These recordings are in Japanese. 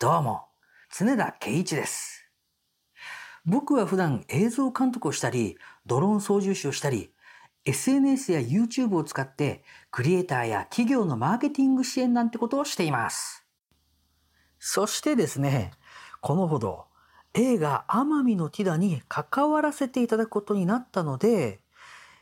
どうも、常田圭一です。僕は普段映像監督をしたり、ドローン操縦士をしたり、SNS や YouTube を使ってクリエイターや企業のマーケティング支援なんてことをしています。そしてですね、このほど映画奄美のティダに関わらせていただくことになったので、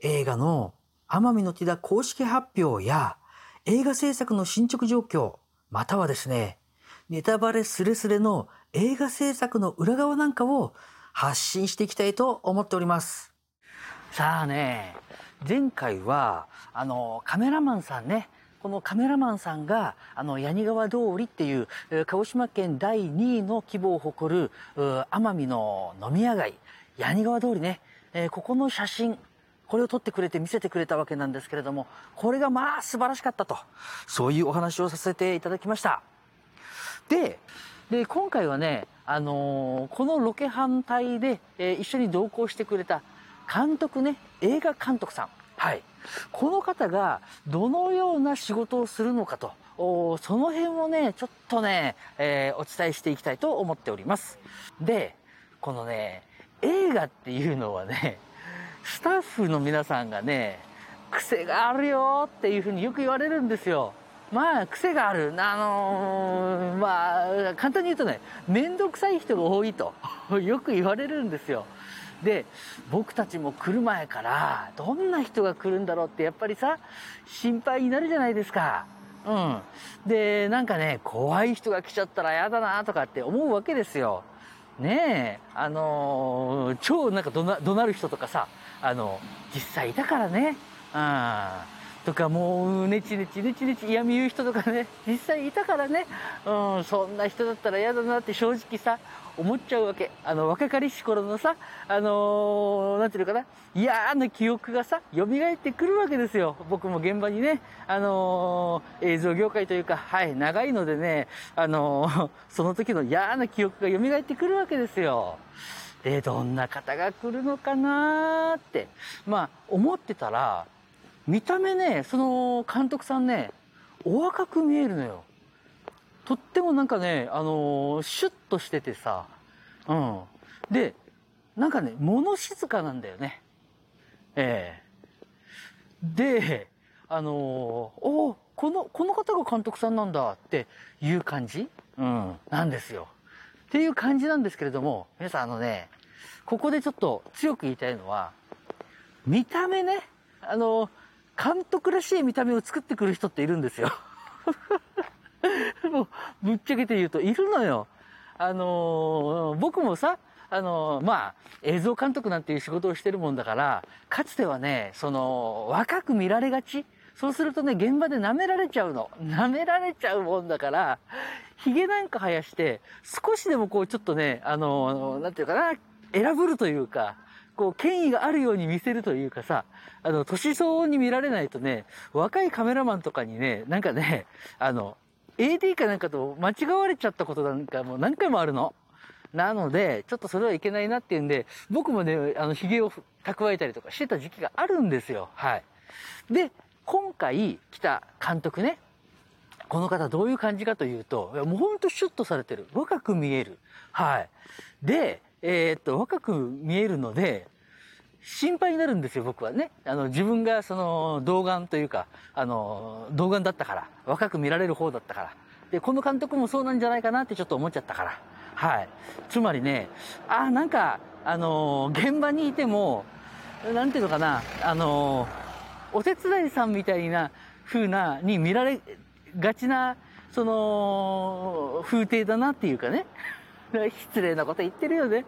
映画の奄美のティダ公式発表や映画制作の進捗状況、またはですね、ネタバレスレスレの映画制作の裏側なんかを発信していきたいと思っております。さあね、前回は、あの、カメラマンさんね、このカメラマンさんが、あの、八木川通りっていう、鹿児島県第2位の規模を誇る、奄美の飲み屋街、八木川通りね、えーここの写真、これを撮ってくれて見せてくれたわけなんですけれども、これがまあ素晴らしかったと、そういうお話をさせていただきました。で、で、今回はね、あのーこのロケ反対で、えー一緒に同行してくれた監督ね、映画監督さん。はい。この方がどのような仕事をするのかと、おその辺をね、ちょっとね、えーお伝えしていきたいと思っております。で、このね、映画っていうのはね、スタッフの皆さんがね、癖があるよっていうふうによく言われるんですよ。まあ、癖がある。あのーまあ、簡単に言うとね、めんどくさい人が多いと、よく言われるんですよ。で、僕たちも来る前から、どんな人が来るんだろうって、やっぱりさ、心配になるじゃないですか。うん。で、なんかね、怖い人が来ちゃったら嫌だなとかって思うわけですよ。ねえ、あのー超なんか怒鳴る人とかさ、あの、実際いたからね。うん。とかもう、ねちねちねちねち嫌味言う人とかね、実際いたからね。うん、そんな人だったら嫌だなって正直さ、思っちゃうわけ。あの、若かりし頃のさ、あのーていうのかな、嫌な記憶がさ、蘇ってくるわけですよ。僕も現場にね、あのー映像業界というか、はい、長いのでね、あのーその時の嫌な記憶が蘇ってくるわけですよ。で、どんな方が来るのかなーって、まあ、思ってたら、見た目ね、その監督さんね、お若く見えるのよ。とってもなんかね、あのーシュッとしててさ、うん。で、なんかね、物静かなんだよね。ええで、あのーおこの、この方が監督さんなんだっていう感じ？うん、なんですよ。っていう感じなんですけれども、皆さんあのね、ここでちょっと強く言いたいのは、見た目ね、あの、監督らしい見た目を作ってくる人っているんですよ。もう、ぶっちゃけて言うと、いるのよ。あのー僕もさ、あのーまあ、映像監督なんていう仕事をしてるもんだから、かつてはね、その、若く見られがち。そうするとね、現場で舐められちゃうの。舐められちゃうもんだから、髭なんか生やして、少しでもこう、ちょっとね、あのーなんていうかな、選ぶるというか、こう、権威があるように見せるというかさ、あの、年相応に見られないとね、若いカメラマンとかにね、なんかね、あの、AD かなんかと間違われちゃったことなんかもう何回もあるの。なので、ちょっとそれはいけないなっていうんで、僕もね、あの、髭を蓄えたりとかしてた時期があるんですよ。はい。で、今回来た監督ね、この方どういう感じかというと、もうほんとシュッとされてる。若く見える。はい。で、えーっと、若く見えるので、心配になるんですよ、僕はね。あの、自分がその、童顔というか、あの、童顔だったから、若く見られる方だったから。で、この監督もそうなんじゃないかなってちょっと思っちゃったから。はい。つまりね、あーなんか、あの、現場にいても、なんていうのかな、あの、お手伝いさんみたいな風な、に見られがちな、その、風景だなっていうかね。失礼なこと言ってるよね。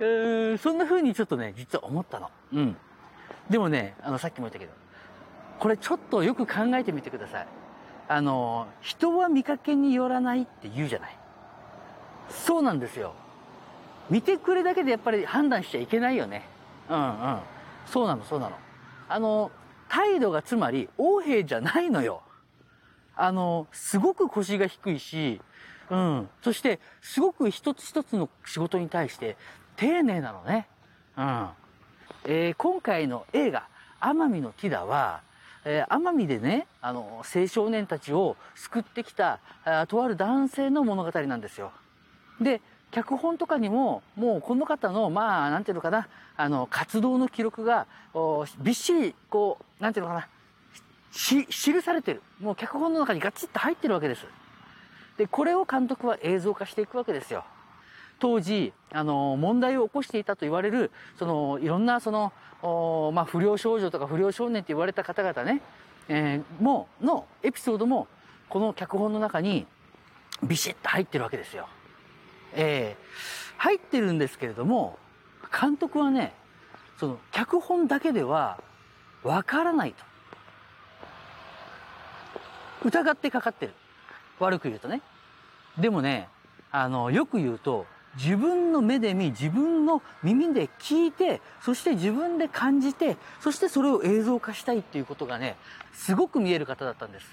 うんそんな風にちょっとね、実は思ったの。うん。でもね、あの、さっきも言ったけど、これちょっとよく考えてみてください。あの、人は見かけによらないって言うじゃない。そうなんですよ。見てくれだけでやっぱり判断しちゃいけないよね。うんうん。そうなの、そうなの。あの、態度がつまり、横兵じゃないのよ。あの、すごく腰が低いし、うん。そして、すごく一つ一つの仕事に対して、丁寧なのね。うん。えー今回の映画、奄美のティダは、えー、奄美でね、あの、青少年たちを救ってきた、あとある男性の物語なんですよ。で、脚本とかにも、もうこの方の、まあ、なんていうのかな、あの、活動の記録が、びっしり、こう、なんていうのかな、し、記されてる。もう脚本の中にガチッと入ってるわけです。で、これを監督は映像化していくわけですよ。当時、あの、問題を起こしていたと言われる、その、いろんな、その、まあ、不良少女とか不良少年って言われた方々ね、えー、もう、のエピソードも、この脚本の中に、ビシッと入ってるわけですよ。えー、入ってるんですけれども、監督はね、その、脚本だけでは、わからないと。疑ってかかってる。悪く言うとね。でもね、あの、よく言うと、自分の目で見、自分の耳で聞いて、そして自分で感じて、そしてそれを映像化したいっていうことがね、すごく見える方だったんです。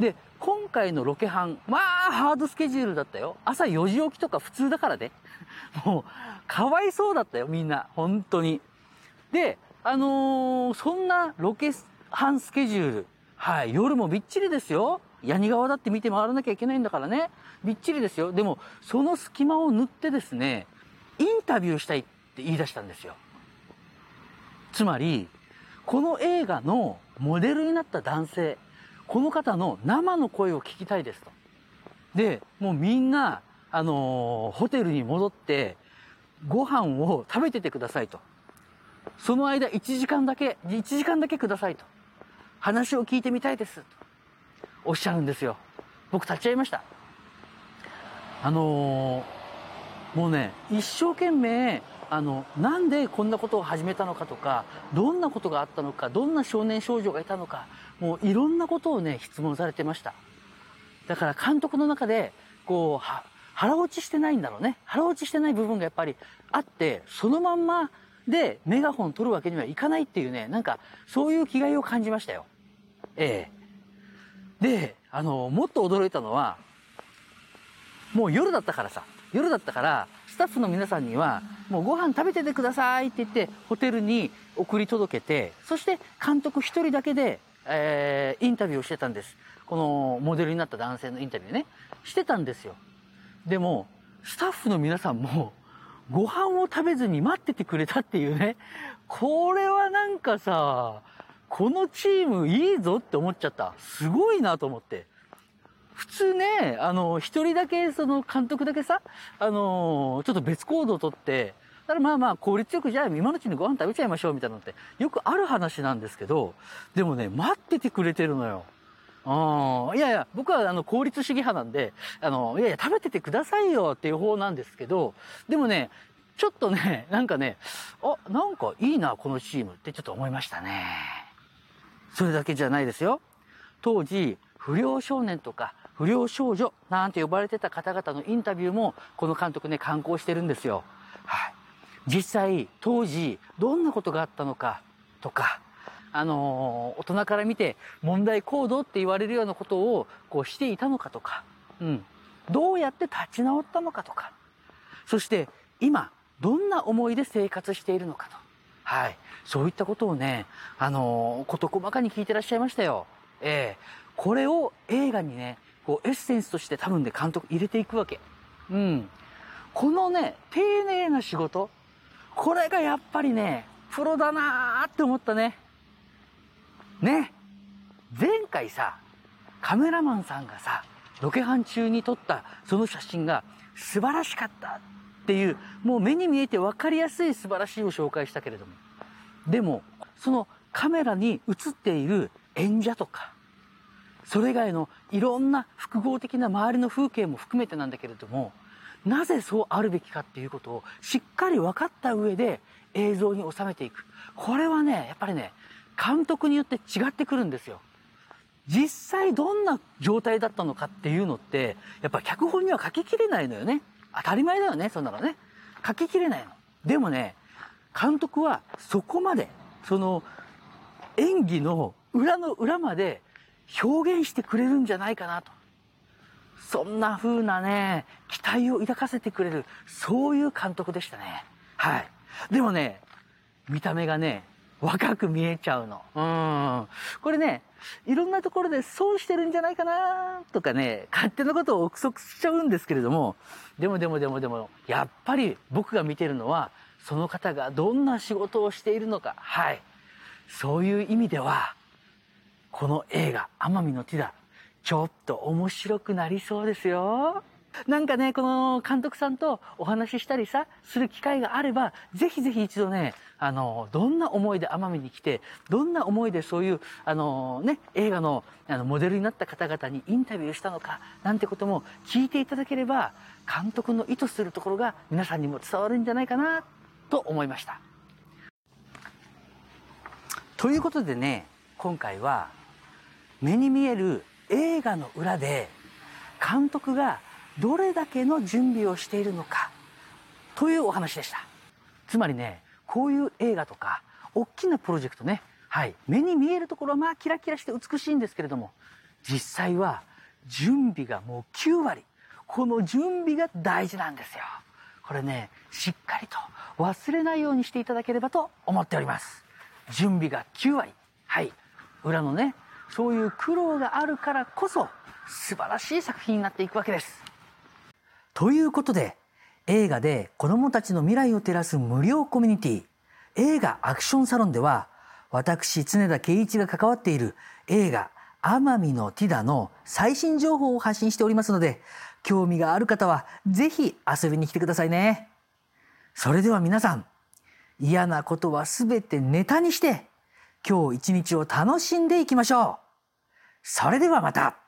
で、今回のロケハン、まあ、ハードスケジュールだったよ。朝4時起きとか普通だからね。もう、かわいそうだったよ、みんな。本当に。で、あのー、そんなロケハンスケジュール。はい、夜もびっちりですよ。ヤニ川だって見て回らなきゃいけないんだからね。びっちりですよ。でも、その隙間を縫ってですね、インタビューしたいって言い出したんですよ。つまり、この映画のモデルになった男性、この方の生の声を聞きたいですと。で、もうみんな、あの、ホテルに戻って、ご飯を食べててくださいと。その間1時間だけ、1時間だけくださいと。話を聞いてみたいです。とおっしゃるんですよ。僕立ち会いました。あのー、もうね、一生懸命、あの、なんでこんなことを始めたのかとか、どんなことがあったのか、どんな少年少女がいたのか、もういろんなことをね、質問されてました。だから監督の中で、こう、腹落ちしてないんだろうね。腹落ちしてない部分がやっぱりあって、そのまんまでメガホン取るわけにはいかないっていうね、なんかそういう気概を感じましたよ。ええ。で、あの、もっと驚いたのは、もう夜だったからさ、夜だったから、スタッフの皆さんには、もうご飯食べててくださいって言って、ホテルに送り届けて、そして監督一人だけで、えー、インタビューをしてたんです。このモデルになった男性のインタビューね。してたんですよ。でも、スタッフの皆さんも、ご飯を食べずに待っててくれたっていうね。これはなんかさ、このチームいいぞって思っちゃった。すごいなと思って。普通ね、あの、一人だけ、その監督だけさ、あの、ちょっと別行動をとって、だからまあまあ効率よくじゃあ今のうちにご飯食べちゃいましょうみたいなのってよくある話なんですけど、でもね、待っててくれてるのよ。あいやいや、僕はあの効率主義派なんで、あの、いやいや、食べててくださいよっていう方なんですけど、でもね、ちょっとね、なんかね、あ、なんかいいな、このチームってちょっと思いましたね。それだけじゃないですよ。当時、不良少年とか不良少女なんて呼ばれてた方々のインタビューも、この監督ね、刊行してるんですよ。はい。実際、当時、どんなことがあったのかとか、あのー、大人から見て問題行動って言われるようなことをこうしていたのかとか、うん。どうやって立ち直ったのかとか、そして今、どんな思いで生活しているのかと。はい。そういったことをね、あのー、事細かに聞いてらっしゃいましたよ。ええー、これを映画にね、こうエッセンスとして多分ね、監督入れていくわけ。うん。このね、丁寧な仕事、これがやっぱりね、プロだなーって思ったね。ね。前回さ、カメラマンさんがさ、ロケハン中に撮ったその写真が素晴らしかったっていう、もう目に見えて分かりやすい素晴らしいを紹介したけれども。でも、そのカメラに映っている演者とか、それ以外のいろんな複合的な周りの風景も含めてなんだけれども、なぜそうあるべきかっていうことをしっかり分かった上で映像に収めていく。これはね、やっぱりね、監督によって違ってくるんですよ。実際どんな状態だったのかっていうのって、やっぱ脚本には書ききれないのよね。当たり前だよね、そんなのね。書ききれないの。でもね、監督はそこまで、その演技の裏の裏まで表現してくれるんじゃないかなと。そんな風なね、期待を抱かせてくれる、そういう監督でしたね。はい。でもね、見た目がね、若く見えちゃうの。うん。これね、いろんなところで損してるんじゃないかなとかね、勝手なことを憶測しちゃうんですけれども、でもでもでもでも、やっぱり僕が見てるのは、その方がどんな仕事をしているのか。はい。そういう意味では、この映画、奄美のティダ、ちょっと面白くなりそうですよ。なんかね、この監督さんとお話ししたりさ、する機会があれば、ぜひぜひ一度ね、あの、どんな思いで奄美に来て、どんな思いでそういう、あのね、映画のあのモデルになった方々にインタビューしたのか、なんてことも聞いていただければ、監督の意図するところが皆さんにも伝わるんじゃないかな、と思いました。ということでね、今回は、目に見える映画の裏で、監督がどれだけの準備をしているのかというお話でした。つまりねこういう映画とか大きなプロジェクトねはい目に見えるところはまあキラキラして美しいんですけれども実際は準備がもう9割この準備が大事なんですよ。これねしっかりと忘れないようにしていただければと思っております。準備が9割はい裏のねそういう苦労があるからこそ素晴らしい作品になっていくわけです。ということで映画で子どもたちの未来を照らす無料コミュニティ映画アクションサロンでは私常田圭一が関わっている映画奄美のティダの最新情報を発信しておりますので興味がある方はぜひ遊びに来てくださいね。それでは皆さん嫌なことはすべてネタにして今日一日を楽しんでいきましょう。それではまた。